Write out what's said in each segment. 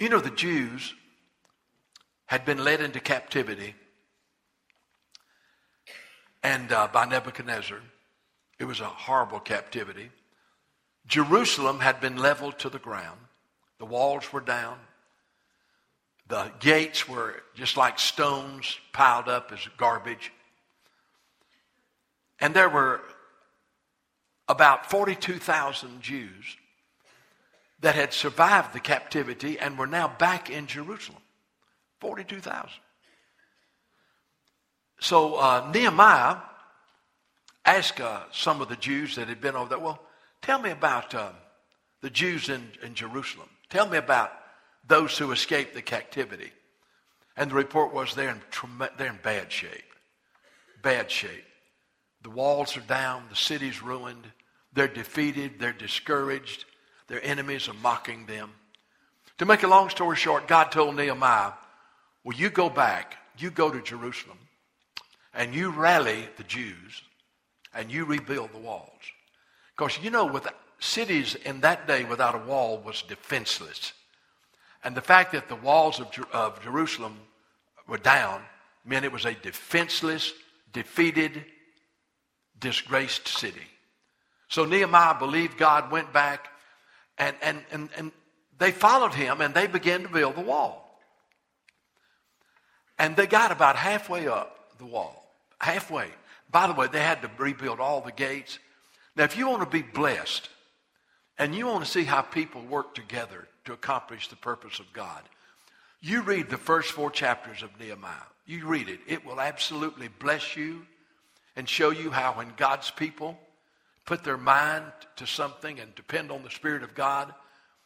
You know, the Jews had been led into captivity and uh, by Nebuchadnezzar. It was a horrible captivity. Jerusalem had been leveled to the ground. The walls were down. The gates were just like stones piled up as garbage. And there were about 42,000 Jews that had survived the captivity and were now back in Jerusalem. 42,000. So uh, Nehemiah asked uh, some of the Jews that had been over there, well, tell me about uh, the Jews in, in Jerusalem. Tell me about those who escaped the captivity. And the report was they're in, they're in bad shape. Bad shape. The walls are down, the city's ruined, they're defeated, they're discouraged, their enemies are mocking them. To make a long story short, God told Nehemiah, Well, you go back, you go to Jerusalem, and you rally the Jews, and you rebuild the walls. Because you know, with cities in that day without a wall was defenseless. And the fact that the walls of, of Jerusalem were down meant it was a defenseless, defeated, disgraced city. So Nehemiah believed God, went back, and, and, and, and they followed him and they began to build the wall. And they got about halfway up the wall. Halfway. By the way, they had to rebuild all the gates. Now, if you want to be blessed and you want to see how people work together to accomplish the purpose of God, you read the first four chapters of Nehemiah. You read it. It will absolutely bless you and show you how when God's people put their mind to something and depend on the Spirit of God,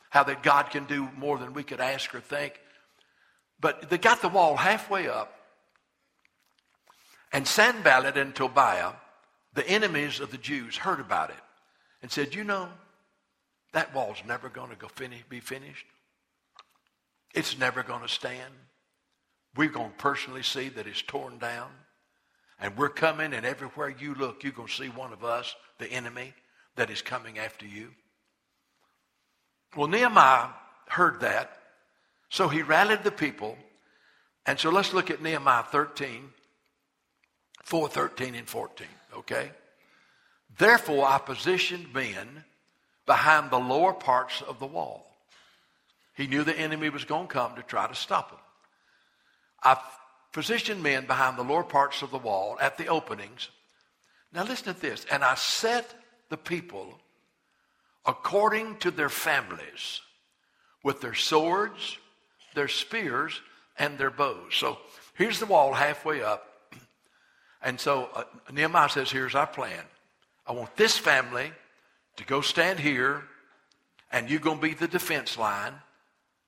how that God can do more than we could ask or think. But they got the wall halfway up, and Sanballat and Tobiah, the enemies of the Jews, heard about it and said, You know, that wall's never going to finish, be finished. It's never going to stand. We're going to personally see that it's torn down. And we're coming, and everywhere you look, you're going to see one of us, the enemy, that is coming after you. Well, Nehemiah heard that, so he rallied the people. And so let's look at Nehemiah 13, 4, 13, and 14, okay? Therefore, I positioned men behind the lower parts of the wall. He knew the enemy was going to come to try to stop him. I positioned men behind the lower parts of the wall at the openings. Now listen to this. And I set the people according to their families with their swords, their spears, and their bows. So here's the wall halfway up. And so uh, Nehemiah says, Here's our plan. I want this family to go stand here, and you're going to be the defense line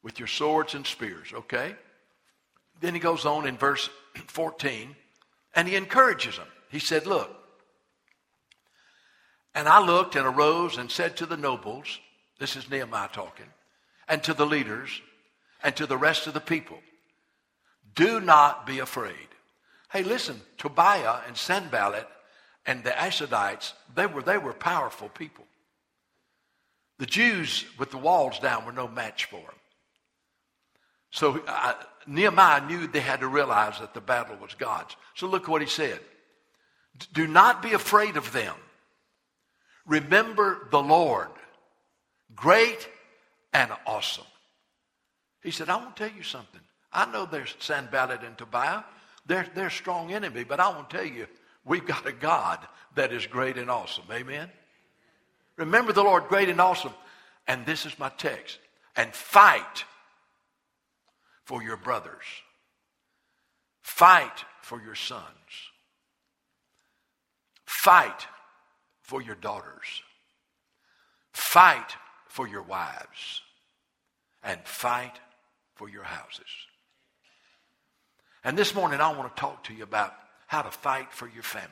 with your swords and spears, okay? Then he goes on in verse 14 and he encourages them. He said, Look, and I looked and arose and said to the nobles, this is Nehemiah talking, and to the leaders and to the rest of the people, do not be afraid. Hey, listen, Tobiah and Sanballat and the Ashdodites, they were, they were powerful people. The Jews with the walls down were no match for them. So uh, Nehemiah knew they had to realize that the battle was God's. So look what he said. Do not be afraid of them. Remember the Lord, great and awesome. He said, I want to tell you something. I know there's Sanballat and Tobiah. They're, they're strong enemy, but I want to tell you, we've got a God that is great and awesome. Amen? Remember the Lord, great and awesome. And this is my text. And fight for your brothers. Fight for your sons. Fight for your daughters. Fight for your wives. And fight for your houses. And this morning, I want to talk to you about how to fight for your family.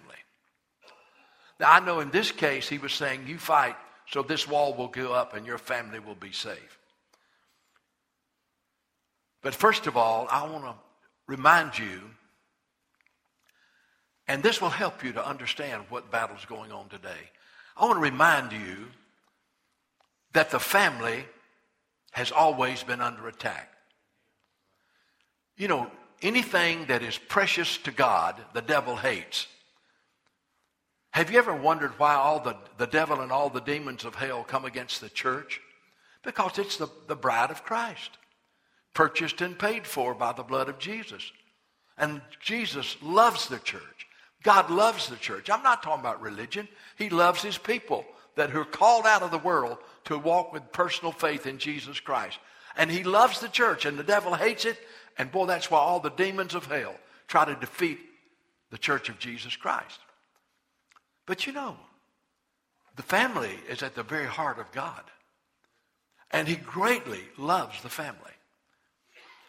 Now, I know in this case, he was saying, You fight so this wall will go up and your family will be safe. But first of all, I want to remind you, and this will help you to understand what battle is going on today. I want to remind you that the family has always been under attack. You know, anything that is precious to God, the devil hates. Have you ever wondered why all the, the devil and all the demons of hell come against the church? Because it's the, the bride of Christ, purchased and paid for by the blood of Jesus. And Jesus loves the church. God loves the church. I'm not talking about religion. He loves his people that are called out of the world to walk with personal faith in Jesus Christ. And he loves the church, and the devil hates it. And boy, that's why all the demons of hell try to defeat the church of Jesus Christ. But you know, the family is at the very heart of God. And he greatly loves the family.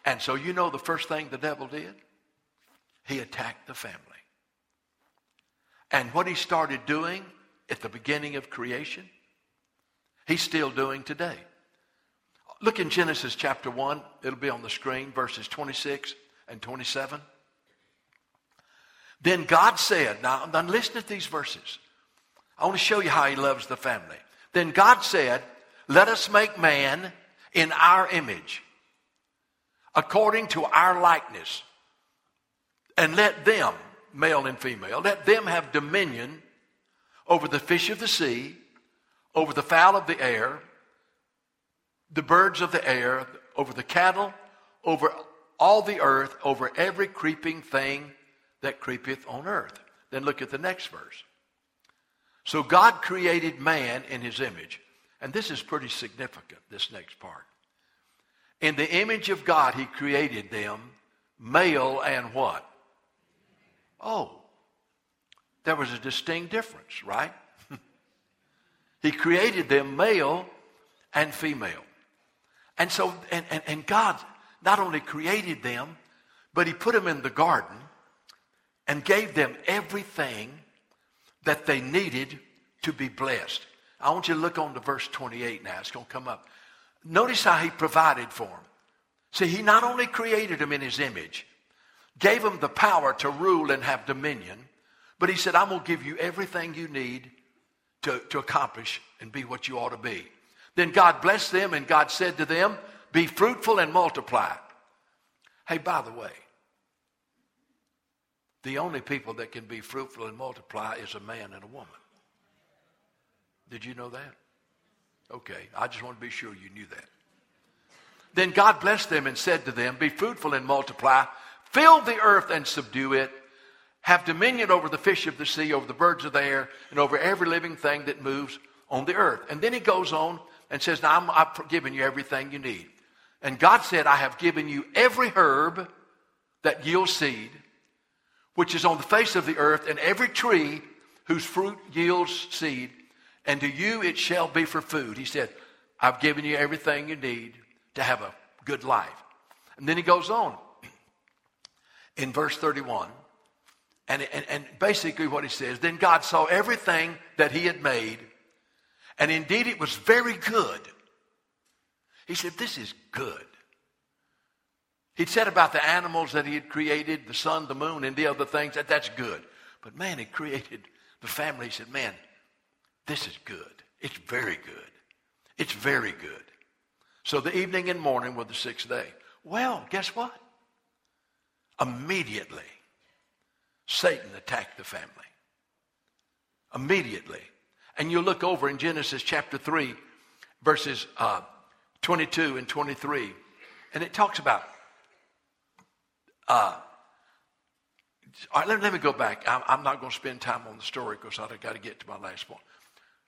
And so you know the first thing the devil did? He attacked the family. And what he started doing at the beginning of creation, he's still doing today. Look in Genesis chapter 1. It'll be on the screen, verses 26 and 27. Then God said, now, now listen to these verses. I want to show you how he loves the family. Then God said, let us make man in our image, according to our likeness, and let them, male and female, let them have dominion over the fish of the sea, over the fowl of the air, the birds of the air, over the cattle, over all the earth, over every creeping thing that creepeth on earth. Then look at the next verse. So God created man in his image. And this is pretty significant, this next part. In the image of God, he created them, male and what? Oh, there was a distinct difference, right? he created them male and female. And so, and, and, and God not only created them, but he put them in the garden and gave them everything that they needed to be blessed. I want you to look on to verse 28 now. It's going to come up. Notice how he provided for them. See, he not only created them in his image, gave them the power to rule and have dominion, but he said, I'm going to give you everything you need to, to accomplish and be what you ought to be. Then God blessed them, and God said to them, Be fruitful and multiply. Hey, by the way, the only people that can be fruitful and multiply is a man and a woman. Did you know that? Okay, I just want to be sure you knew that. Then God blessed them and said to them, Be fruitful and multiply, fill the earth and subdue it have dominion over the fish of the sea, over the birds of the air, and over every living thing that moves on the earth. And then he goes on and says, Now I'm, I've given you everything you need. And God said, I have given you every herb that yields seed, which is on the face of the earth, and every tree whose fruit yields seed, and to you it shall be for food. He said, I've given you everything you need to have a good life. And then he goes on in verse 31 and, and, and basically, what he says then God saw everything that he had made, and indeed it was very good. He said, This is good. He'd said about the animals that he had created, the sun, the moon, and the other things, that that's good. But man, he created the family. He said, Man, this is good. It's very good. It's very good. So the evening and morning were the sixth day. Well, guess what? Immediately, Satan attacked the family. Immediately. And you look over in Genesis chapter 3, verses uh, 22 and 23, and it talks about. Uh, all right, let, let me go back. I'm, I'm not going to spend time on the story because I've got to get to my last point.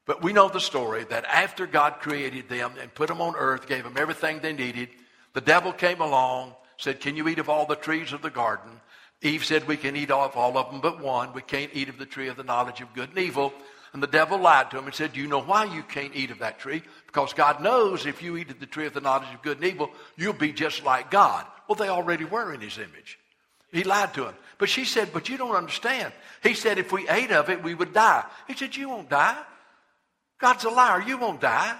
But we know the story that after God created them and put them on earth, gave them everything they needed, the devil came along, said, Can you eat of all the trees of the garden? Eve said, We can eat off all of them but one. We can't eat of the tree of the knowledge of good and evil. And the devil lied to him and said, Do you know why you can't eat of that tree? Because God knows if you eat of the tree of the knowledge of good and evil, you'll be just like God. Well, they already were in his image. He lied to him. But she said, But you don't understand. He said, If we ate of it, we would die. He said, You won't die. God's a liar. You won't die.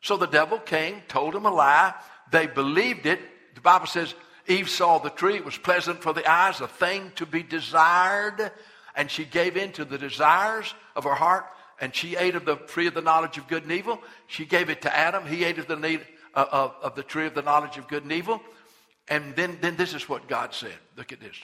So the devil came, told him a lie. They believed it. The Bible says Eve saw the tree. It was pleasant for the eyes, a thing to be desired. And she gave in to the desires of her heart. And she ate of the tree of the knowledge of good and evil. She gave it to Adam. He ate of the, need, uh, of, of the tree of the knowledge of good and evil. And then, then this is what God said. Look at this.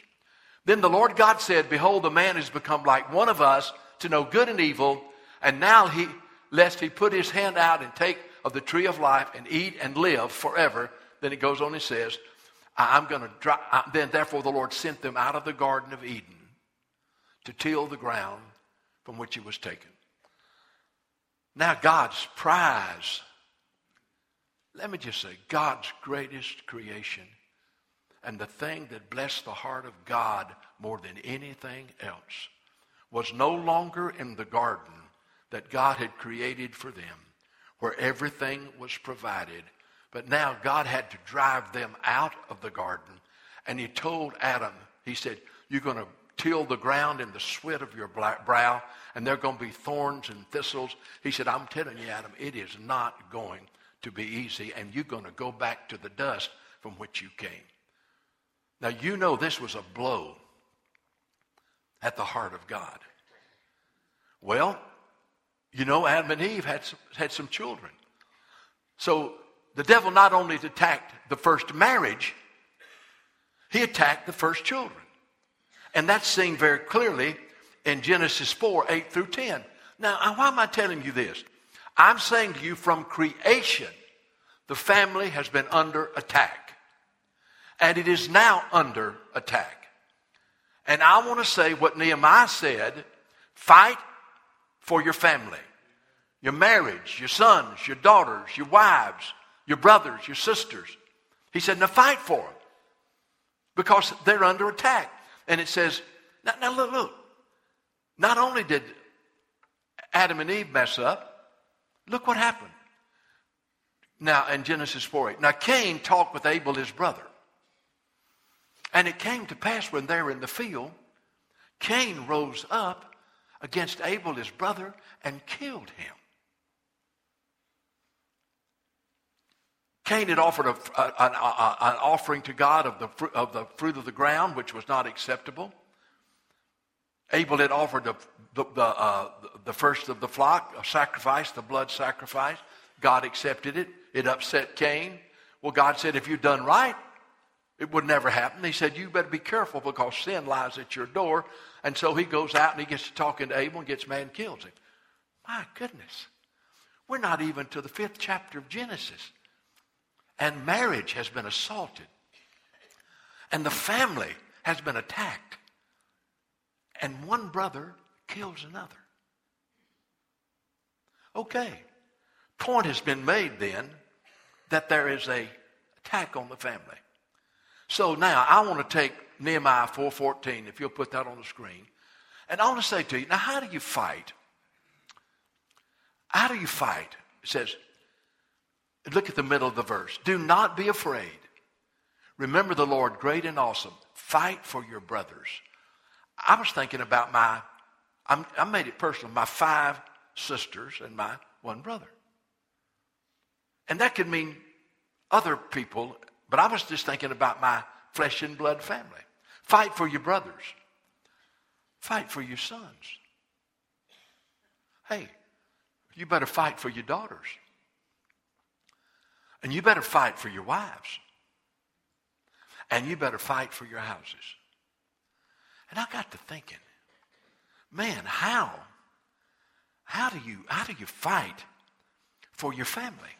Then the Lord God said, Behold, the man has become like one of us to know good and evil, and now he, lest he put his hand out and take of the tree of life and eat and live forever. Then it goes on and says, I'm going to dry, then therefore the Lord sent them out of the Garden of Eden to till the ground from which he was taken. Now, God's prize, let me just say, God's greatest creation and the thing that blessed the heart of God more than anything else was no longer in the garden that God had created for them, where everything was provided. But now God had to drive them out of the garden. And he told Adam, he said, You're going to till the ground in the sweat of your brow, and there are going to be thorns and thistles. He said, I'm telling you, Adam, it is not going to be easy, and you're going to go back to the dust from which you came. Now, you know this was a blow at the heart of God. Well, you know, Adam and Eve had some, had some children. So the devil not only attacked the first marriage, he attacked the first children. And that's seen very clearly in Genesis 4 8 through 10. Now, uh, why am I telling you this? I'm saying to you from creation, the family has been under attack. And it is now under attack. And I want to say what Nehemiah said fight for your family, your marriage, your sons, your daughters, your wives, your brothers, your sisters. He said, now fight for them because they're under attack. And it says, now, now look, look. Not only did Adam and Eve mess up, look what happened. Now, in Genesis 4 8. Now, Cain talked with Abel, his brother. And it came to pass when they were in the field, Cain rose up against Abel, his brother, and killed him. Cain had offered a, an, an offering to God of the, of the fruit of the ground, which was not acceptable. Abel had offered the, the, the, uh, the first of the flock, a sacrifice, the blood sacrifice. God accepted it. It upset Cain. Well, God said, if you've done right, it would never happen. He said, You better be careful because sin lies at your door. And so he goes out and he gets to talking to Abel and gets man kills him. My goodness. We're not even to the fifth chapter of Genesis. And marriage has been assaulted. And the family has been attacked. And one brother kills another. Okay. Point has been made then that there is a attack on the family. So now I want to take Nehemiah 4.14, if you'll put that on the screen. And I want to say to you, now how do you fight? How do you fight? It says, look at the middle of the verse. Do not be afraid. Remember the Lord great and awesome. Fight for your brothers. I was thinking about my, I'm, i made it personal, my five sisters and my one brother. And that could mean other people but I was just thinking about my flesh and blood family. Fight for your brothers. Fight for your sons. Hey, you better fight for your daughters. And you better fight for your wives. And you better fight for your houses. And I got to thinking, man, how? How do you how do you fight for your family?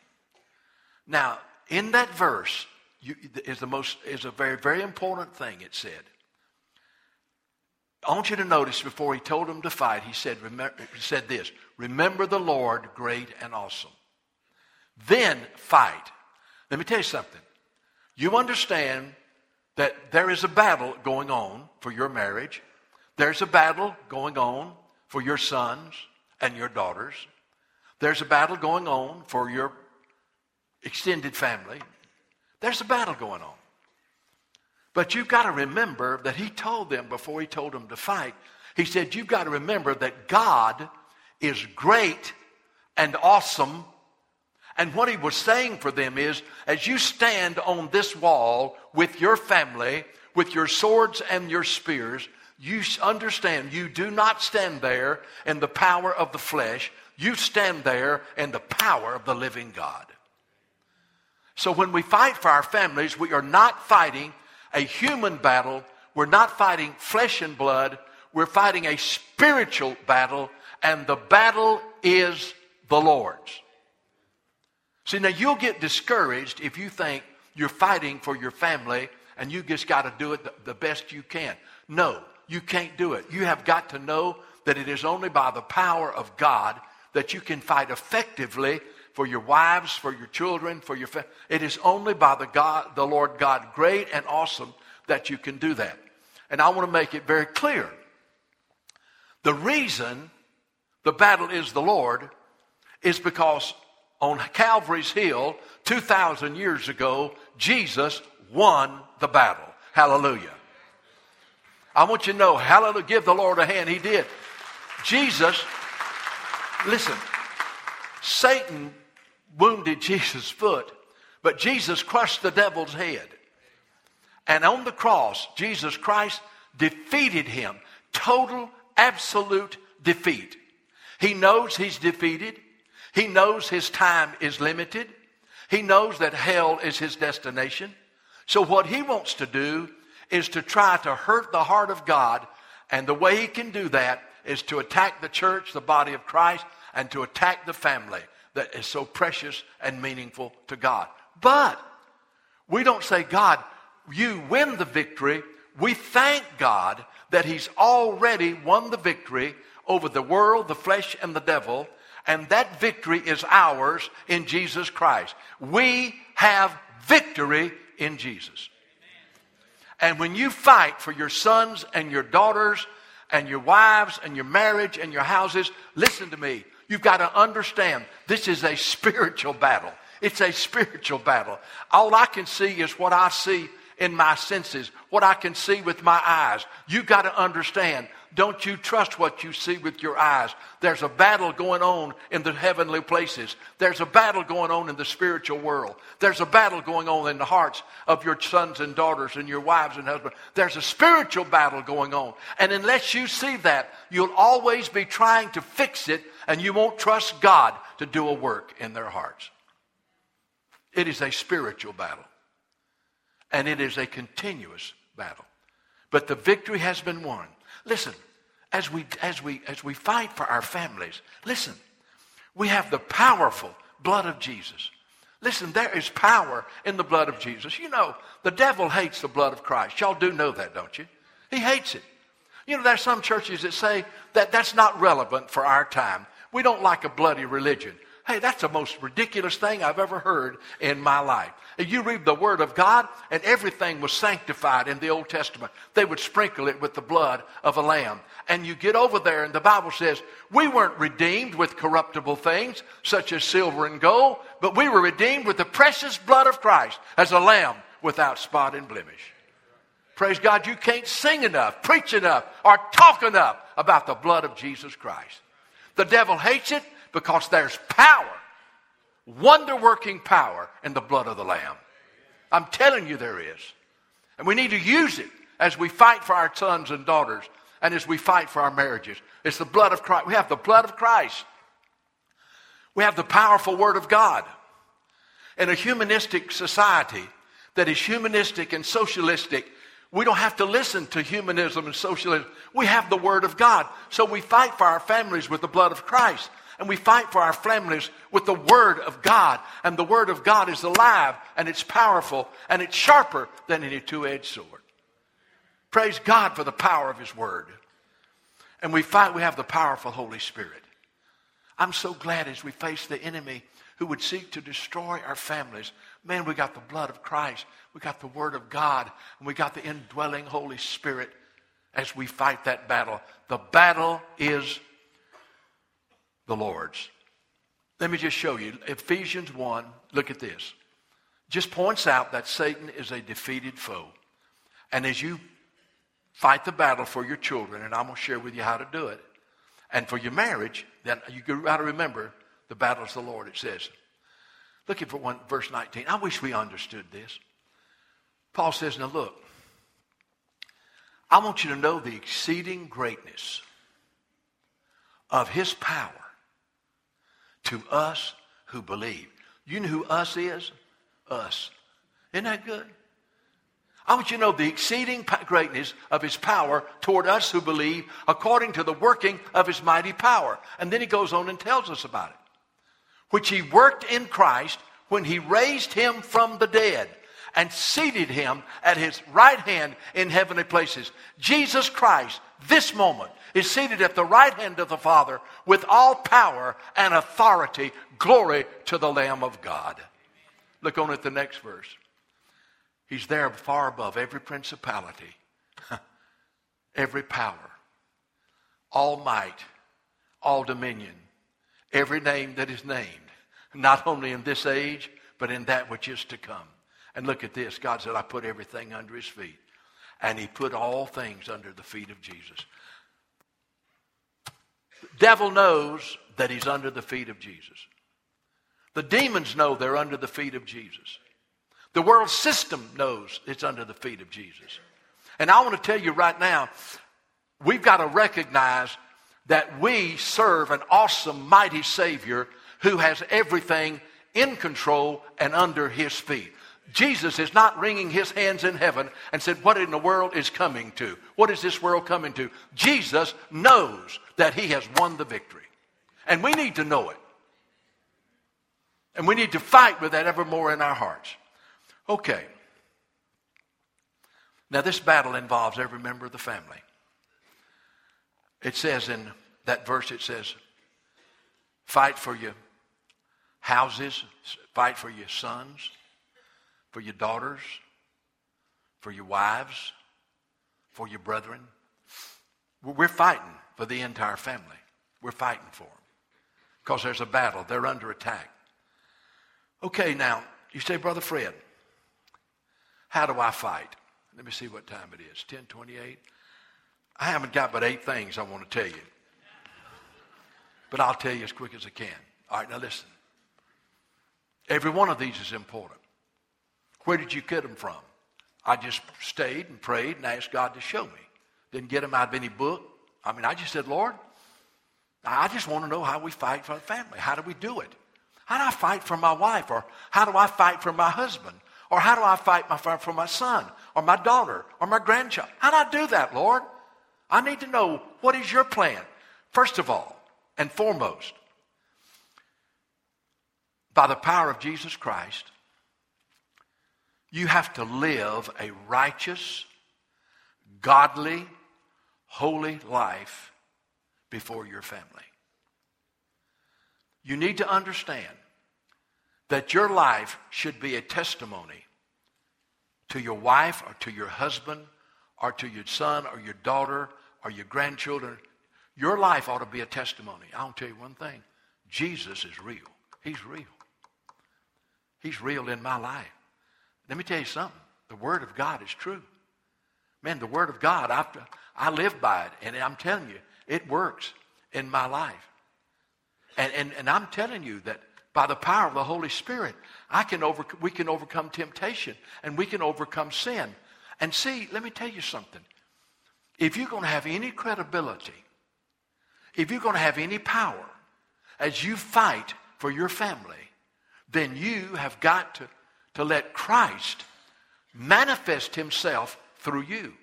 Now, in that verse, you, is the most is a very very important thing. It said. I want you to notice before he told them to fight, he said, remember, he said this Remember the Lord great and awesome. Then fight. Let me tell you something. You understand that there is a battle going on for your marriage, there's a battle going on for your sons and your daughters, there's a battle going on for your extended family, there's a battle going on. But you've got to remember that he told them before he told them to fight, he said, You've got to remember that God is great and awesome. And what he was saying for them is, as you stand on this wall with your family, with your swords and your spears, you understand you do not stand there in the power of the flesh. You stand there in the power of the living God. So when we fight for our families, we are not fighting a human battle. We're not fighting flesh and blood. We're fighting a spiritual battle, and the battle is the Lord's. See, now you'll get discouraged if you think you're fighting for your family and you just got to do it the, best you can. No, you can't do it. You have got to know that it is only by the power of God that you can fight effectively for your wives, for your children, for your family. It is only by the God, the Lord God, great and awesome, that you can do that. And I want to make it very clear. The reason the battle is the Lord is because on Calvary's Hill 2,000 years ago, Jesus won the battle. Hallelujah. I want you to know, hallelujah, give the Lord a hand. He did. Jesus, listen, Satan wounded Jesus' foot, but Jesus crushed the devil's head. And on the cross, Jesus Christ defeated him. Total, absolute defeat. He knows he's defeated. He knows his time is limited. He knows that hell is his destination. So what he wants to do is to try to hurt the heart of God. And the way he can do that is to attack the church, the body of Christ, and to attack the family that is so precious and meaningful to God. But we don't say, God, you win the victory. We thank God that he's already won the victory over the world, the flesh, and the devil. And that victory is ours in Jesus Christ. We have victory in Jesus. And when you fight for your sons and your daughters and your wives and your marriage and your houses, listen to me. You've got to understand this is a spiritual battle. It's a spiritual battle. All I can see is what I see in my senses, what I can see with my eyes. You've got to understand don't you trust what you see with your eyes. There's a battle going on in the heavenly places. There's a battle going on in the spiritual world. There's a battle going on in the hearts of your sons and daughters and your wives and husbands. There's a spiritual battle going on. And unless you see that, you'll always be trying to fix it and you won't trust God to do a work in their hearts. It is a spiritual battle. And it is a continuous battle. But the victory has been won. Listen, as we, as we, as we fight for our families, listen, we have the powerful blood of Jesus. Listen, there is power in the blood of Jesus. You know, the devil hates the blood of Christ. Y'all do know that, don't you? He hates it. You know, there's some churches that say that that's not relevant for our time. We don't like a bloody religion. Hey, that's the most ridiculous thing I've ever heard in my life. You read the Word of God, and everything was sanctified in the Old Testament. They would sprinkle it with the blood of a lamb. And you get over there, and the Bible says, We weren't redeemed with corruptible things, such as silver and gold, but we were redeemed with the precious blood of Christ as a lamb without spot and blemish. Praise God, you can't sing enough, preach enough, or talk enough about the blood of Jesus Christ. The devil hates it because there's power wonder working power in the blood of the Lamb. I'm telling you, there is. And we need to use it as we fight for our sons and daughters and as we fight for our marriages. It's the blood of Christ. We have the blood of Christ. We have the powerful Word of God. In a humanistic society that is humanistic and socialistic, we don't have to listen to humanism and socialism. We have the Word of God. So we fight for our families with the blood of Christ and we fight for our families with the Word of God. And the Word of God is alive and it's powerful and it's sharper than any two edged sword. Praise God for the power of His Word. And we fight, we have the powerful Holy Spirit. I'm so glad as we face the enemy who would seek to destroy our families. Man, we got the blood of Christ, we got the Word of God, and we got the indwelling Holy Spirit as we fight that battle. The battle is the Lord's. Let me just show you. Ephesians 1, look at this. Just points out that Satan is a defeated foe. And as you fight the battle for your children, and I'm going to share with you how to do it, and for your marriage, then you got to remember the battle is the Lord, it says. Looking for one, verse 19. I wish we understood this. Paul says, Now look, I want you to know the exceeding greatness of his power to us who believe. You know who us is? us. Isn't that good? I want you to know the exceeding greatness of his power toward us who believe according to the working of his mighty power. And then he goes on and tells us about it. Which he worked in Christ when he raised him from the dead and seated him at his right hand in heavenly places. Jesus Christ, this moment, is seated at the right hand of the Father with all power and authority. Glory to the Lamb of God. Look on at the next verse. He's there far above every principality, every power, all might, all dominion, every name that is named, not only in this age, but in that which is to come. And look at this. God said, I put everything under his feet. And he put all things under the feet of Jesus. Devil knows that he's under the feet of Jesus. The demons know they're under the feet of Jesus. The world system knows it's under the feet of Jesus. And I want to tell you right now, we've got to recognize that we serve an awesome, mighty Savior who has everything in control and under his feet. Jesus is not wringing his hands in heaven and said, What in the world is coming to? What is this world coming to? Jesus knows that he has won the victory. And we need to know it. And we need to fight with that evermore in our hearts. Okay. Now, this battle involves every member of the family. It says in that verse, it says, fight for your houses, fight for your sons, for your daughters, for your wives, for your brethren. We're fighting for the entire family. We're fighting for them because there's a battle. They're under attack. Okay, now, you say, Brother Fred, how do I fight? Let me see what time it is. 1028. I haven't got but eight things I want to tell you. But I'll tell you as quick as I can. All right, now listen. Every one of these is important. Where did you get them from? I just stayed and prayed and asked God to show me. Didn't get them out of any book. I mean, I just said, Lord, I just want to know how we fight for the family. How do we do it? How do I fight for my wife? Or how do I fight for my husband? Or how do I fight my, for my son? Or my daughter? Or my grandchild? How do I do that, Lord? I need to know what is your plan. First of all, and foremost, by the power of Jesus Christ, you have to live a righteous, godly, holy life before your family. You need to understand that your life should be a testimony to your wife or to your husband or to your son or your daughter or your grandchildren. Your life ought to be a testimony. I'll tell you one thing Jesus is real. He's real. He's real in my life. Let me tell you something. The Word of God is true. Man, the Word of God, I, I live by it. And I'm telling you, it works in my life. And, and, and I'm telling you that by the power of the Holy Spirit, I can over, we can overcome temptation and we can overcome sin. And see, let me tell you something. If you're going to have any credibility, if you're going to have any power as you fight for your family, then you have got to to let Christ manifest himself through you.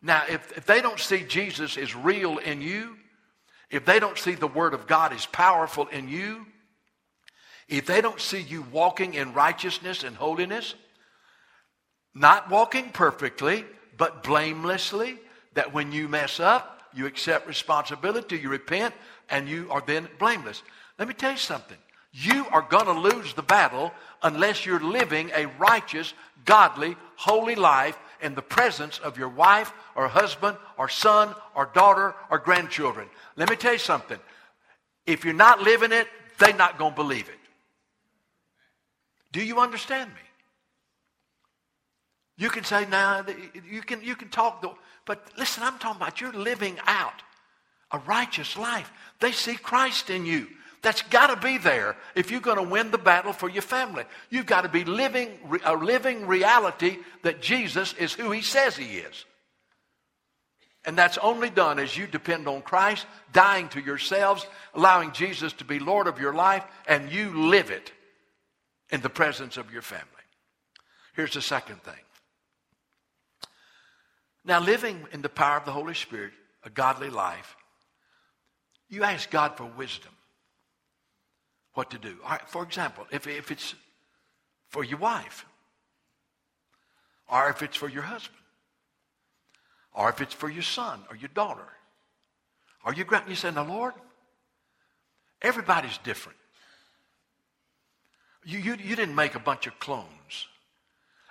Now, if, if they don't see Jesus is real in you, if they don't see the Word of God is powerful in you, if they don't see you walking in righteousness and holiness, not walking perfectly, but blamelessly, that when you mess up, you accept responsibility, you repent, and you are then blameless. Let me tell you something. You are going to lose the battle unless you're living a righteous, godly, holy life in the presence of your wife or husband or son or daughter or grandchildren. Let me tell you something. If you're not living it, they're not going to believe it. Do you understand me? You can say, now, nah, you can, you can talk, but listen, I'm talking about you're living out a righteous life. They see Christ in you. That's got to be there if you're going to win the battle for your family. You've got to be living a living reality that Jesus is who he says he is. And that's only done as you depend on Christ, dying to yourselves, allowing Jesus to be Lord of your life, and you live it in the presence of your family. Here's the second thing. Now, living in the power of the Holy Spirit, a godly life, you ask God for wisdom what to do. For example, if, if it's for your wife, or if it's for your husband, or if it's for your son or your daughter, or your grand, you say, "Now, Lord, everybody's different. You, you, you didn't make a bunch of clones.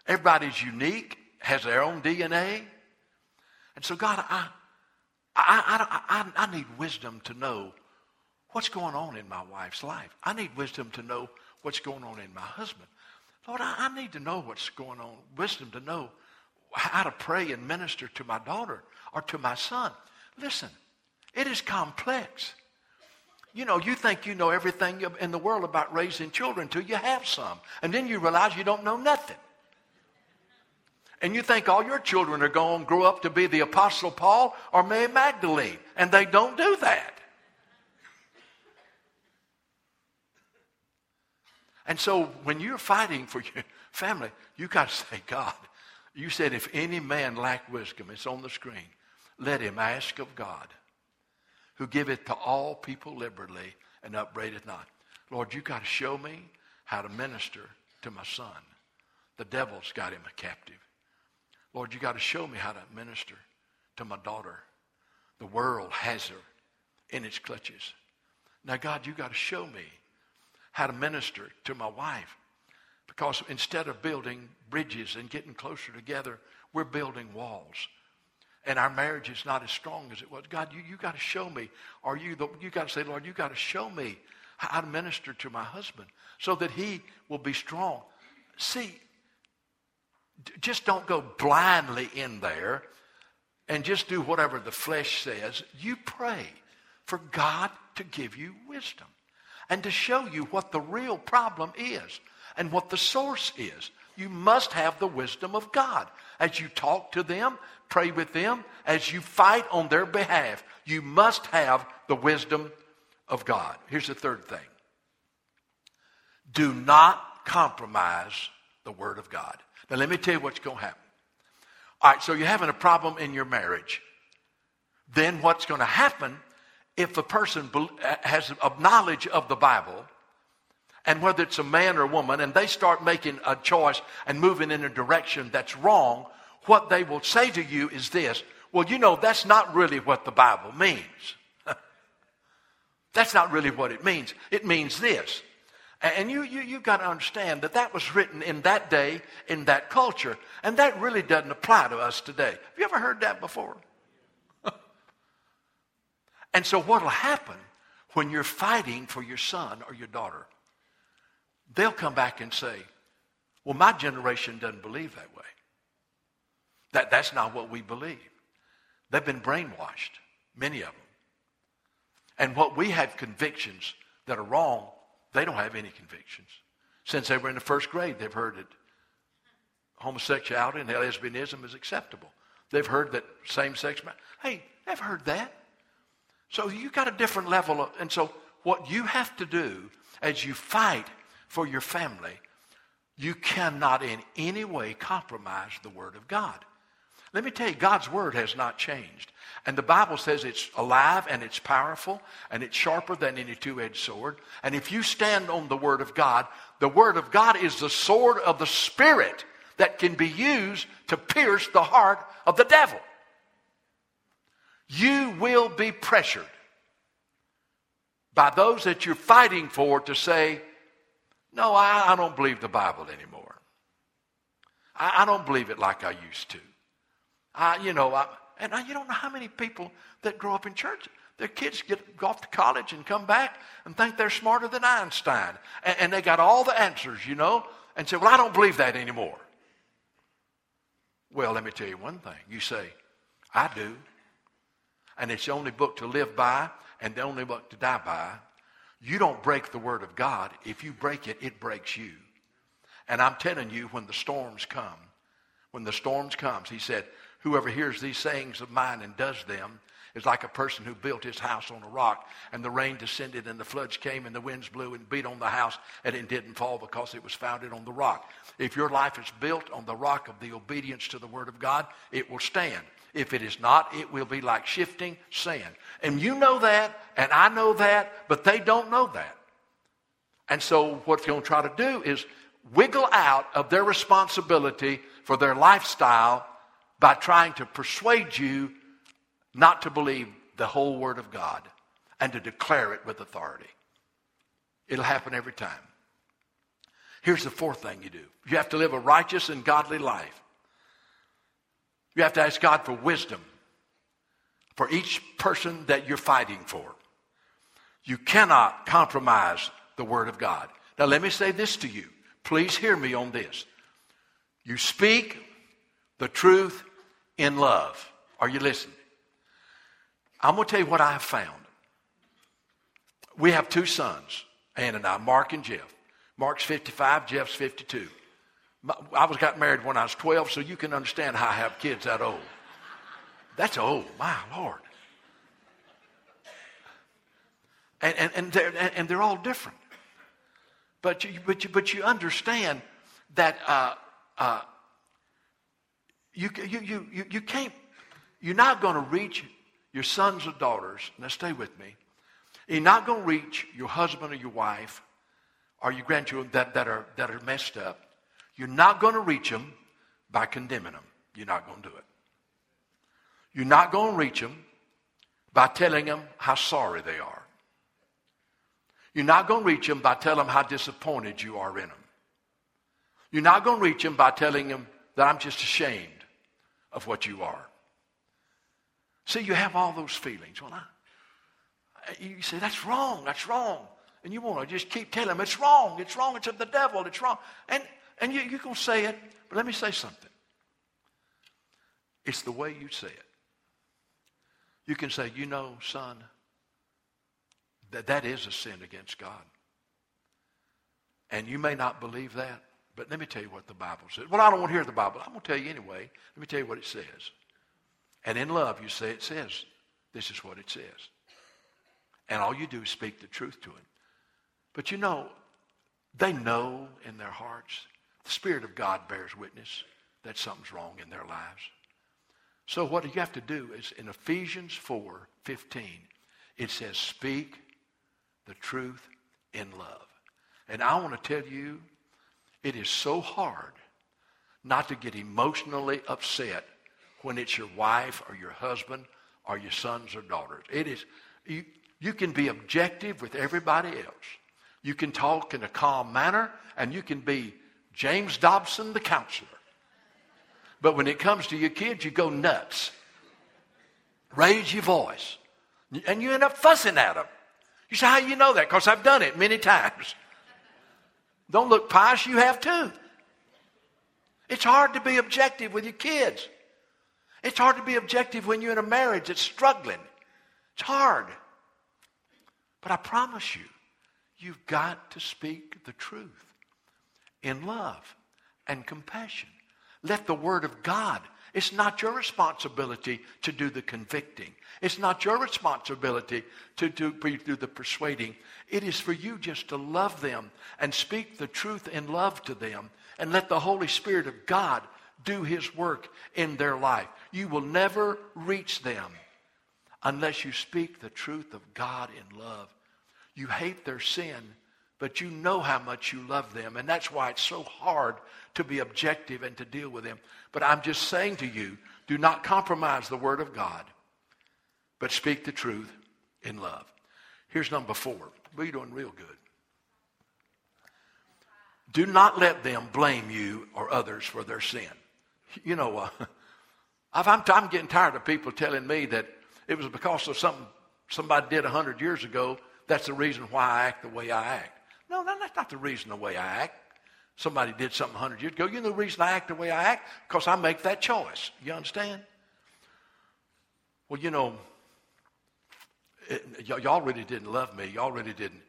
Everybody's unique, has their own DNA. And so, God, I, I, I, I, I need wisdom to know what's going on in my wife's life. I need wisdom to know what's going on in my husband. Lord, I, I need to know what's going on, wisdom to know how to pray and minister to my daughter or to my son. Listen, it is complex. You know, you think you know everything in the world about raising children until you have some. And then you realize you don't know nothing. And you think all your children are going to grow up to be the Apostle Paul or Mary Magdalene. And they don't do that. And so when you're fighting for your family, you got to say, God, you said, if any man lack wisdom, it's on the screen, let him ask of God, who giveth to all people liberally and upbraideth not. Lord, you got to show me how to minister to my son. The devil's got him a captive. Lord, you got to show me how to minister to my daughter. The world has her in its clutches. Now, God, you got to show me how to minister to my wife. Because instead of building bridges and getting closer together, we're building walls. And our marriage is not as strong as it was. God, you, you got to show me. Or you, the, you got to say, Lord, you got to show me how to minister to my husband so that he will be strong. See, just don't go blindly in there and just do whatever the flesh says. You pray for God to give you wisdom and to show you what the real problem is and what the source is. You must have the wisdom of God. As you talk to them, pray with them, as you fight on their behalf, you must have the wisdom of God. Here's the third thing do not compromise the Word of God. Now, let me tell you what's going to happen. All right, so you're having a problem in your marriage. Then what's going to happen if a person has a knowledge of the Bible, and whether it's a man or a woman, and they start making a choice and moving in a direction that's wrong, what they will say to you is this Well, you know, that's not really what the Bible means. that's not really what it means. It means this. And you, you, you've got to understand that that was written in that day, in that culture, and that really doesn't apply to us today. Have you ever heard that before? And so, what will happen when you're fighting for your son or your daughter? They'll come back and say, Well, my generation doesn't believe that way. That, that's not what we believe. They've been brainwashed, many of them. And what we have convictions that are wrong, they don't have any convictions. Since they were in the first grade, they've heard that homosexuality and lesbianism is acceptable. They've heard that same sex. Hey, they've heard that. So you got a different level of, and so what you have to do as you fight for your family, you cannot in any way compromise the Word of God. Let me tell you, God's Word has not changed. And the Bible says it's alive and it's powerful and it's sharper than any two edged sword. And if you stand on the Word of God, the Word of God is the sword of the Spirit that can be used to pierce the heart of the devil you will be pressured by those that you're fighting for to say, No, I, I don't believe the Bible anymore. I, I, don't believe it like I used to. I, you know, I, and I, you don't know how many people that grow up in church, their kids get go off to college and come back and think they're smarter than Einstein. And, and they got all the answers, you know, and say, Well, I don't believe that anymore. Well, let me tell you one thing. You say, I do and it's the only book to live by and the only book to die by. You don't break the word of God. If you break it, it breaks you. And I'm telling you, when the storms come, when the storms comes, he said, whoever hears these sayings of mine and does them, is like a person who built his house on a rock and the rain descended and the floods came and the winds blew and beat on the house and it didn't fall because it was founded on the rock. If your life is built on the rock of the obedience to the Word of God, it will stand. If it is not, it will be like shifting sand. And you know that, and I know that, but they don't know that. And so what they're going to try to do is wiggle out of their responsibility for their lifestyle by trying to persuade you not to believe the whole Word of God and to declare it with authority. It'll happen every time. Here's the fourth thing you do you have to live a righteous and godly life. You have to ask God for wisdom for each person that you're fighting for. You cannot compromise the Word of God. Now, let me say this to you. Please hear me on this. You speak the truth in love. Are you listening? I'm going to tell you what I have found. We have two sons, Ann and I, Mark and Jeff. Mark's 55, Jeff's 52. I was got married when I was 12, so you can understand how I have kids that old. That's old, my Lord. And, and, and, they're, and they're all different. But you, but you, but you understand that uh, uh, you, you, you, you can't, you're not going to reach your sons or daughters. Now stay with me. You're not going to reach your husband or your wife or your grandchildren that, that, are, that are messed up. You're not going to reach them by condemning them. You're not going to do it. You're not going to reach them by telling them how sorry they are. You're not going to reach them by telling them how disappointed you are in them. You're not going to reach them by telling them that I'm just ashamed of what you are. See, you have all those feelings. Well, I, you say, that's wrong, that's wrong. And you want to just keep telling them, it's wrong, it's wrong, it's of the devil, it's wrong. And, and you, you're going to say it, but let me say something. It's the way you say it. You can say, you know, son, that that is a sin against God. And you may not believe that, but let me tell you what the Bible says. Well, I don't want to hear the Bible. I'm going to tell you anyway. Let me tell you what it says. And in love, you say it says, this is what it says. And all you do is speak the truth to him. But you know, they know in their hearts, the Spirit of God bears witness that something's wrong in their lives. So what you have to do is in Ephesians 4, 15, it says, speak the truth in love. And I want to tell you, it is so hard not to get emotionally upset when it's your wife or your husband or your sons or daughters. It is, you, you can be objective with everybody else. You can talk in a calm manner and you can be James Dobson, the counselor. But when it comes to your kids, you go nuts. Raise your voice. And you end up fussing at them. You say, how you know that? Because I've done it many times. Don't look pious, you have too. It's hard to be objective with your kids. It's hard to be objective when you're in a marriage that's struggling. It's hard. But I promise you, you've got to speak the truth in love and compassion. Let the Word of God it's not your responsibility to do the convicting. It's not your responsibility to do, do the persuading. It is for you just to love them and speak the truth in love to them and let the Holy Spirit of God do His work in their life. You will never reach them unless you speak the truth of God in love. You hate their sin but you know how much you love them. And that's why it's so hard to be objective and to deal with them. But I'm just saying to you, do not compromise the Word of God, but speak the truth in love. Here's number four. We're doing real good. Do not let them blame you or others for their sin. You know, uh, I'm, I'm getting tired of people telling me that it was because of something somebody did 100 years ago. That's the reason why I act the way I act. No, that's not the reason the way I act. Somebody did something 100 years ago. You know the reason I act the way I act? Because I make that choice. You understand? Well, you know, it, y- y'all really didn't love me. Y'all really didn't.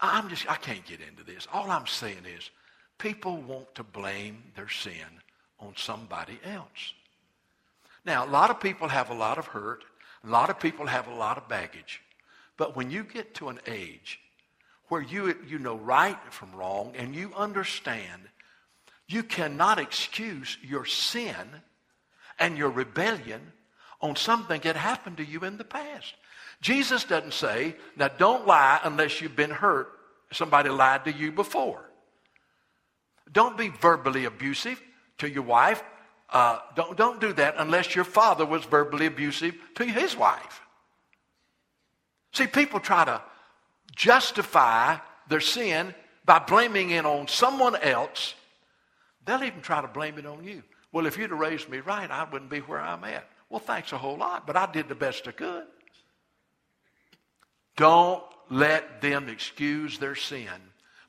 I'm just, I can't get into this. All I'm saying is people want to blame their sin on somebody else. Now, a lot of people have a lot of hurt. A lot of people have a lot of baggage. But when you get to an age where you, you know right from wrong and you understand you cannot excuse your sin and your rebellion on something that happened to you in the past. Jesus doesn't say, now don't lie unless you've been hurt. Somebody lied to you before. Don't be verbally abusive to your wife. Uh, don't, don't do that unless your father was verbally abusive to his wife. See, people try to justify their sin by blaming it on someone else. They'll even try to blame it on you. Well, if you'd have raised me right, I wouldn't be where I'm at. Well, thanks a whole lot, but I did the best I could. Don't let them excuse their sin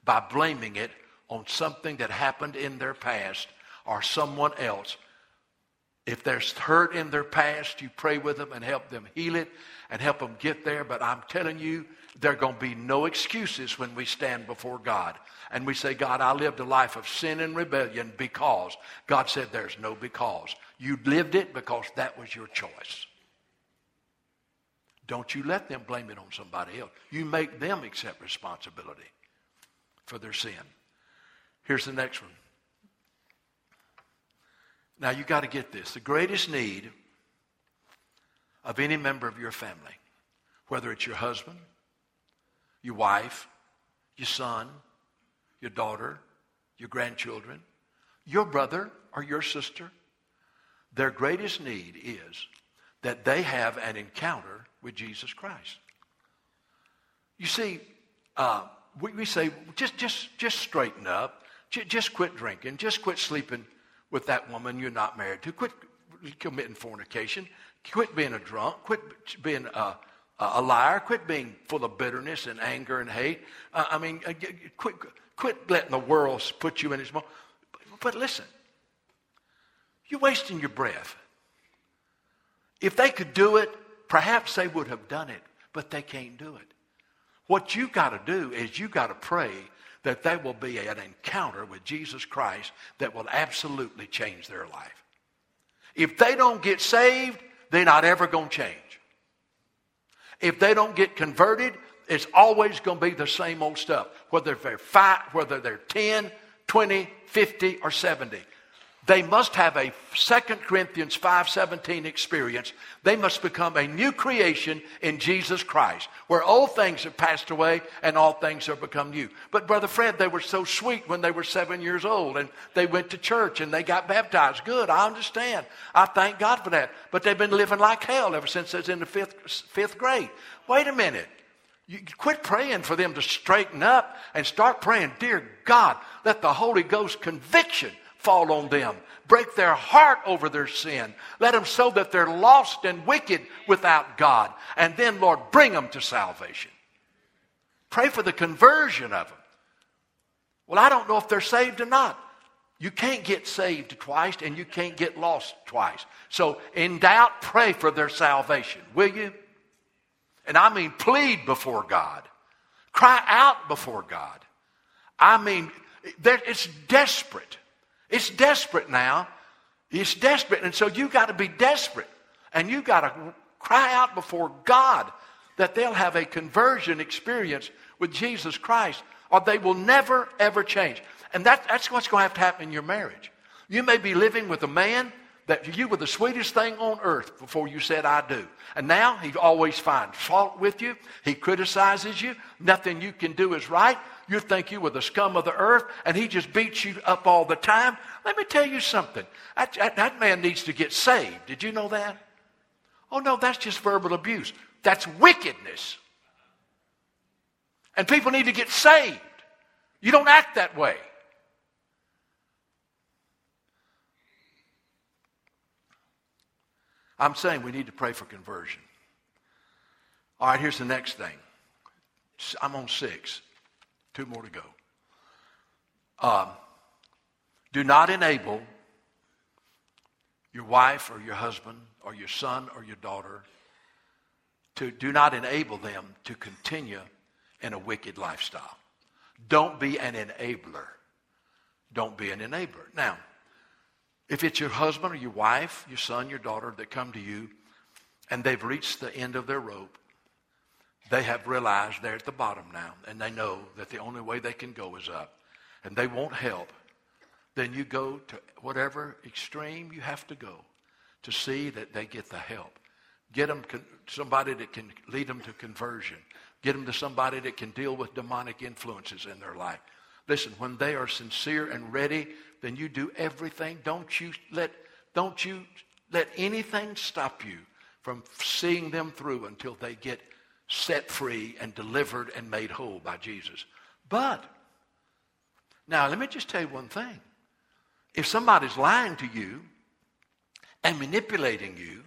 by blaming it on something that happened in their past or someone else. If there's hurt in their past, you pray with them and help them heal it and help them get there. But I'm telling you, there are going to be no excuses when we stand before God. And we say, God, I lived a life of sin and rebellion because. God said, there's no because. You lived it because that was your choice. Don't you let them blame it on somebody else. You make them accept responsibility for their sin. Here's the next one. Now you got to get this. The greatest need of any member of your family, whether it's your husband, your wife, your son, your daughter, your grandchildren, your brother or your sister, their greatest need is that they have an encounter with Jesus Christ. You see, uh, we, we, say, just, just, just straighten up. J- just quit drinking. Just quit sleeping with that woman you're not married to. Quit committing fornication. Quit being a drunk. Quit being a, a liar. Quit being full of bitterness and anger and hate. Uh, I mean, uh, quit, quit letting the world put you in its mouth. But listen, you're wasting your breath. If they could do it, perhaps they would have done it, but they can't do it. What you've got to do is you've got to pray that there will be an encounter with Jesus Christ that will absolutely change their life. If they don't get saved, they're not ever going to change. If they don't get converted, it's always going to be the same old stuff, whether they're five, whether they're 10, 20, 50, or 70. They must have a 2 Corinthians 5:17 experience. They must become a new creation in Jesus Christ, where old things have passed away and all things have become new. But brother Fred, they were so sweet when they were 7 years old and they went to church and they got baptized. Good, I understand. I thank God for that. But they've been living like hell ever since they was in the 5th 5th grade. Wait a minute. You quit praying for them to straighten up and start praying, Dear God, let the Holy Ghost conviction fall on them. Break their heart over their sin. Let them so that they're lost and wicked without God. And then, Lord, bring them to salvation. Pray for the conversion of them. Well, I don't know if they're saved or not. You can't get saved twice and you can't get lost twice. So, in doubt, pray for their salvation, will you? And I mean, plead before God, cry out before God. I mean, it's desperate. It's desperate now. It's desperate. And so you got to be desperate. And you got to cry out before God that they'll have a conversion experience with Jesus Christ or they will never, ever change. And that, that's what's going to have to happen in your marriage. You may be living with a man that you were the sweetest thing on earth before you said, I do. And now he always finds fault with you. He criticizes you. Nothing you can do is right. You think you were the scum of the earth, and he just beats you up all the time. Let me tell you something. That, that, man needs to get saved. Did you know that? Oh, no, that's just verbal abuse. That's wickedness. And people need to get saved. You don't act that way. I'm saying we need to pray for conversion. All right, here's the next thing. I'm on six. Two more to go. Um, do not enable your wife or your husband or your son or your daughter to do not enable them to continue in a wicked lifestyle. Don't be an enabler. Don't be an enabler. Now, if it's your husband or your wife, your son, your daughter that come to you and they've reached the end of their rope, they have realized they're at the bottom now, and they know that the only way they can go is up, and they won't help, then you go to whatever extreme you have to go to see that they get the help. Get them con- somebody that can lead them to conversion. Get them to somebody that can deal with demonic influences in their life. Listen, when they are sincere and ready, then you do everything. Don't you let, don't you let anything stop you from seeing them through until they get set free and delivered and made whole by Jesus. But, now let me just tell you one thing. If somebody's lying to you and manipulating you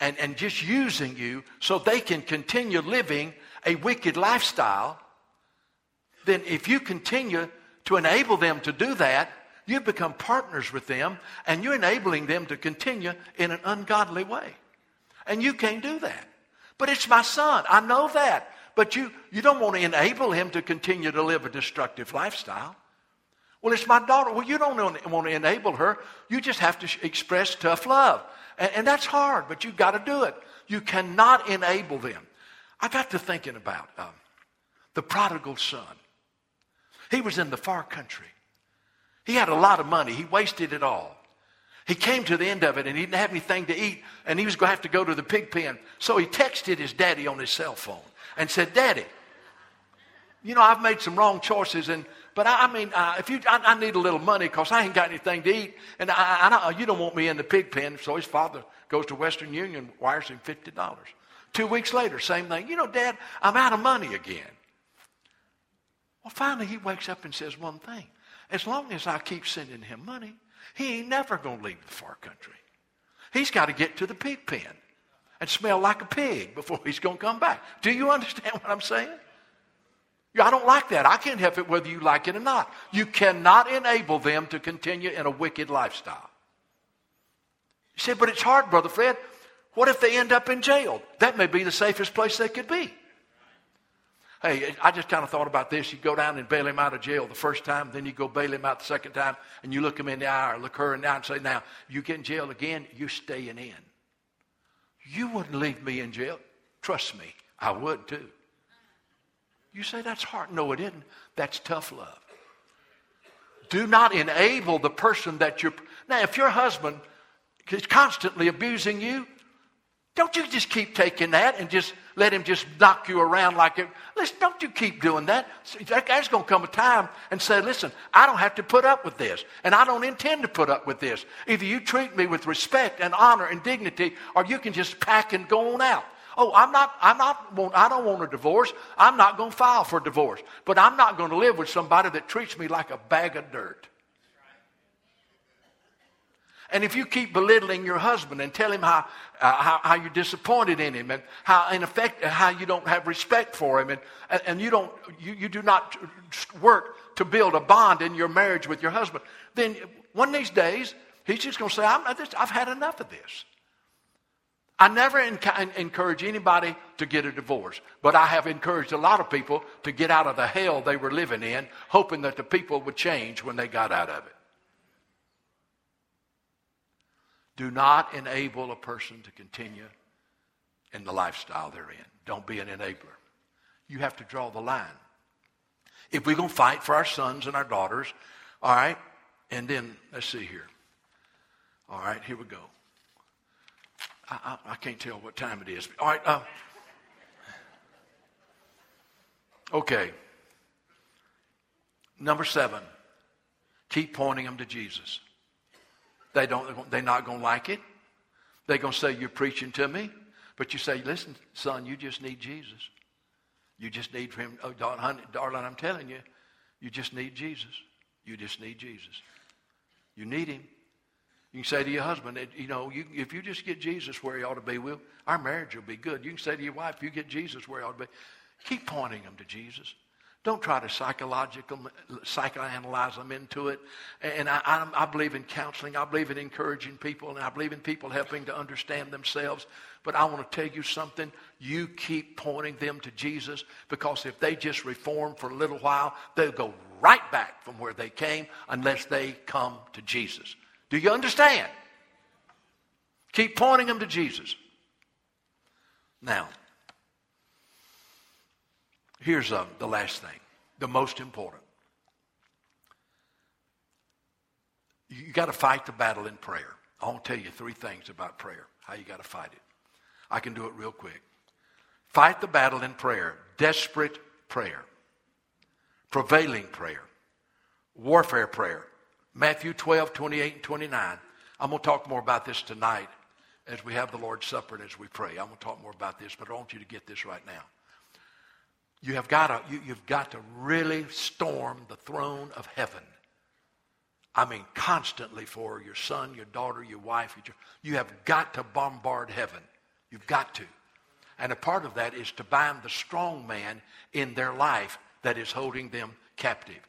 and, and just using you so they can continue living a wicked lifestyle, then if you continue to enable them to do that, you become partners with them and you're enabling them to continue in an ungodly way. And you can't do that. But it's my son. I know that. But you, you don't want to enable him to continue to live a destructive lifestyle. Well, it's my daughter. Well, you don't want to enable her. You just have to express tough love. And, and that's hard, but you've got to do it. You cannot enable them. I got to thinking about um, the prodigal son. He was in the far country. He had a lot of money. He wasted it all. He came to the end of it and he didn't have anything to eat and he was going to have to go to the pig pen. So he texted his daddy on his cell phone and said, Daddy, you know, I've made some wrong choices and but I, I mean, uh, if you, I, I, need a little money because I ain't got anything to eat, and I, you don't want me in the pig pen. So his father goes to Western Union, wires him fifty dollars. Two weeks later, same thing. You know, Dad, I'm out of money again. Well, finally, he wakes up and says one thing: As long as I keep sending him money, he ain't never going to leave the far country. He's got to get to the pig pen and smell like a pig before he's going to come back. Do you understand what I'm saying? I don't like that. I can't help it whether you like it or not. You cannot enable them to continue in a wicked lifestyle. You say, but it's hard, Brother Fred. What if they end up in jail? That may be the safest place they could be. Hey, I just kind of thought about this. You go down and bail him out of jail the first time, then you go bail him out the second time, and you look him in the eye or look her in the eye and say, Now, you get in jail again, you're staying in. You wouldn't leave me in jail. Trust me, I would too. You say that's hard. No, it isn't. That's tough love. Do not enable the person that you're. Now, if your husband is constantly abusing you, don't you just keep taking that and just let him just knock you around like it. Listen, don't you keep doing that. There's going to come a time and say, listen, I don't have to put up with this, and I don't intend to put up with this. Either you treat me with respect and honor and dignity, or you can just pack and go on out. Oh, I'm not, I'm not, I don't want a divorce. I'm not going to file for divorce. But I'm not going to live with somebody that treats me like a bag of dirt. And if you keep belittling your husband and tell him how, uh, how, how, you're disappointed in him and how, in effect, how you don't have respect for him and, and you, don't, you, you do not work to build a bond in your marriage with your husband, then one of these days, he's just going to say, i have had enough of this. I never encourage anybody to get a divorce, but I have encouraged a lot of people to get out of the hell they were living in, hoping that the people would change when they got out of it. Do not enable a person to continue in the lifestyle they're in. Don't be an enabler. You have to draw the line. If we're going to fight for our sons and our daughters, all right, and then let's see here. All right, here we go. I, I, I can't tell what time it is. All right. Uh, okay. Number seven, keep pointing them to Jesus. They don't, they're not going to like it. They're going to say, You're preaching to me. But you say, Listen, son, you just need Jesus. You just need him. Oh, darling, I'm telling you, you just need Jesus. You just need Jesus. You need him. You can say to your husband, you know, you, if you just get Jesus where he ought to be, we'll, our marriage will be good. You can say to your wife, if you get Jesus where he ought to be, keep pointing them to Jesus. Don't try to psychological, psychoanalyze them into it. And I, I, I, believe in counseling. I believe in encouraging people, and I believe in people helping to understand themselves. But I want to tell you something. You keep pointing them to Jesus because if they just reform for a little while, they'll go right back from where they came unless they come to Jesus. Do you understand? Keep pointing them to Jesus. Now, here's uh, the last thing, the most important. You got to fight the battle in prayer. I want to tell you three things about prayer, how you got to fight it. I can do it real quick. Fight the battle in prayer, desperate prayer, prevailing prayer, warfare prayer. Matthew 12, 28, and 29. I'm going to talk more about this tonight as we have the Lord's Supper and as we pray. I'm going to talk more about this, but I want you to get this right now. You have got to, you, you've got to really storm the throne of heaven. I mean, constantly for your son, your daughter, your wife. Your, you have got to bombard heaven. You've got to. And a part of that is to bind the strong man in their life that is holding them captive.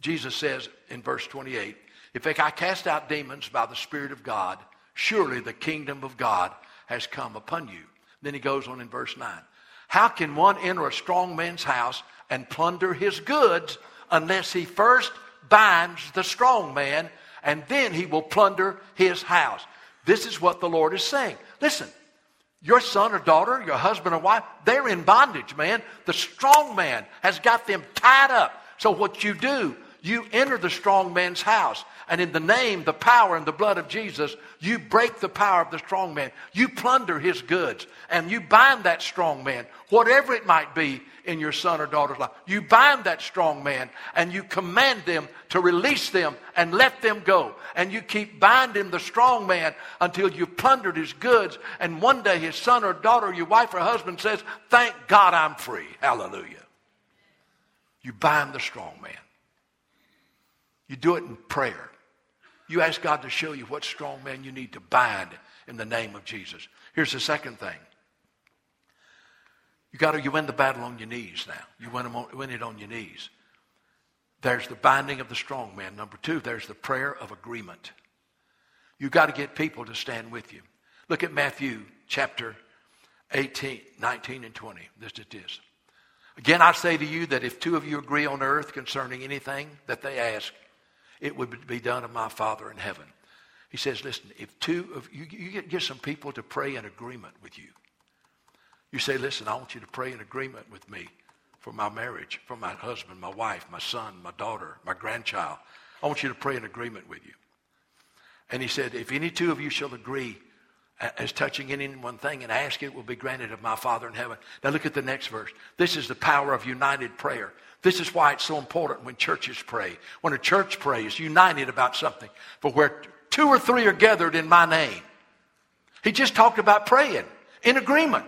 Jesus says in verse 28, if I cast out demons by the Spirit of God, surely the kingdom of God has come upon you. Then he goes on in verse 9. How can one enter a strong man's house and plunder his goods unless he first binds the strong man and then he will plunder his house? This is what the Lord is saying. Listen, your son or daughter, your husband or wife, they're in bondage, man. The strong man has got them tied up. So what you do, you enter the strong man's house. And in the name, the power, and the blood of Jesus, you break the power of the strong man. You plunder his goods. And you bind that strong man, whatever it might be in your son or daughter's life. You bind that strong man and you command them to release them and let them go. And you keep binding the strong man until you've plundered his goods. And one day his son or daughter, your wife or husband says, Thank God I'm free. Hallelujah. You bind the strong man. You do it in prayer. You ask God to show you what strong man you need to bind in the name of Jesus. Here's the second thing. You got to you win the battle on your knees now. You win, on, win it on your knees. There's the binding of the strong man. Number two, there's the prayer of agreement. You got to get people to stand with you. Look at Matthew chapter 18, 19, and 20. This is this. Again, I say to you that if two of you agree on earth concerning anything that they ask, it would be done of my Father in heaven. He says, listen, if two of you, you get, get some people to pray in agreement with you. You say, listen, I want you to pray in agreement with me for my marriage, for my husband, my wife, my son, my daughter, my grandchild. I want you to pray in agreement with you. And he said, if any two of you shall agree as touching any one thing and ask it will be granted of my Father in heaven. Now look at the next verse. This is the power of united prayer. This is why it's so important when churches pray. When a church prays, united about something. For where two or three are gathered in my name. He just talked about praying in agreement.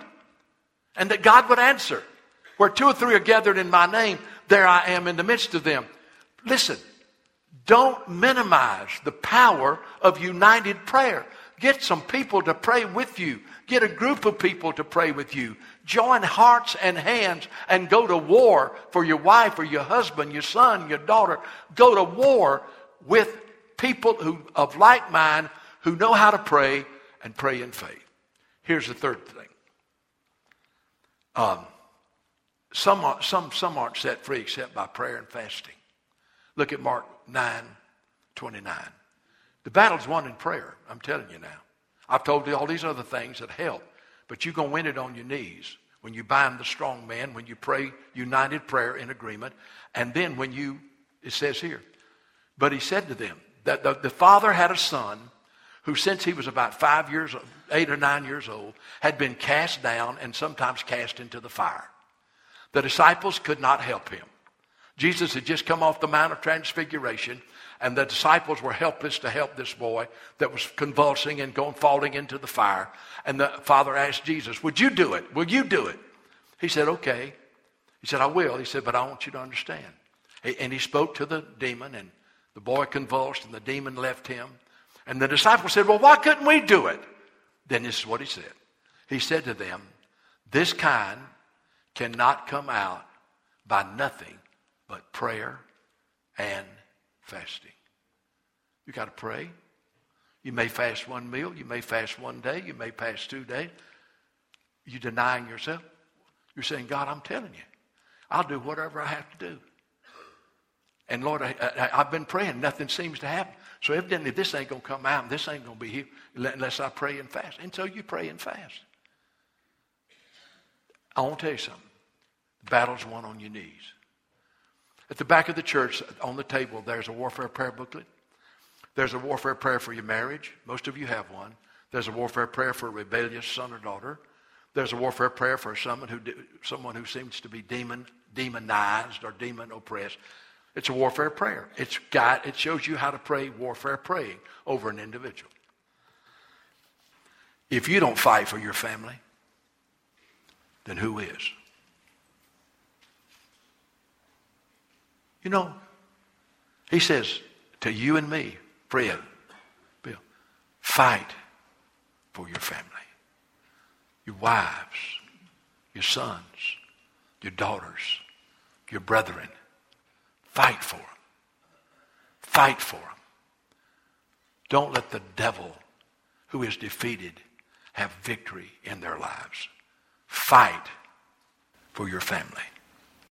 And that God would answer. Where two or three are gathered in my name, there I am in the midst of them. Listen, don't minimize the power of united prayer. Get some people to pray with you. Get a group of people to pray with you. Join hearts and hands and go to war for your wife or your husband, your son, your daughter. Go to war with people who, of like mind who know how to pray and pray in faith. Here's the third thing. Um, some, are, some, some aren't set free except by prayer and fasting. Look at Mark 9 29. The battle's won in prayer, I'm telling you now. I've told you all these other things that help, but you're going to win it on your knees when you bind the strong man, when you pray united prayer in agreement, and then when you, it says here, but he said to them that the, the father had a son who, since he was about five years, eight or nine years old, had been cast down and sometimes cast into the fire. The disciples could not help him. Jesus had just come off the Mount of Transfiguration and the disciples were helpless to help this boy that was convulsing and going falling into the fire. And the father asked Jesus, Would you do it? Will you do it? He said, Okay. He said, I will. He said, But I want you to understand. And he spoke to the demon, and the boy convulsed, and the demon left him. And the disciples said, Well, why couldn't we do it? Then this is what he said. He said to them, This kind cannot come out by nothing but prayer and fasting. You got to pray. You may fast one meal. You may fast one day. You may fast two days. You denying yourself. You're saying, God, I'm telling you, I'll do whatever I have to do. And Lord, I, have been praying. Nothing seems to happen. So evidently this ain't going to come out and this ain't going to be here unless I pray and fast. And so you pray and fast. I want to tell you something. The battle's won on your knees. At the back of the church, on the table, there's a warfare prayer booklet. There's a warfare prayer for your marriage. Most of you have one. There's a warfare prayer for a rebellious son or daughter. There's a warfare prayer for someone who, someone who seems to be demon, demonized or demon oppressed. It's a warfare prayer. It's got, it shows you how to pray warfare praying over an individual. If you don't fight for your family, then who is? You know, he says to you and me, Fred, Bill, fight for your family. Your wives, your sons, your daughters, your brethren. Fight for them. Fight for them. Don't let the devil who is defeated have victory in their lives. Fight for your family.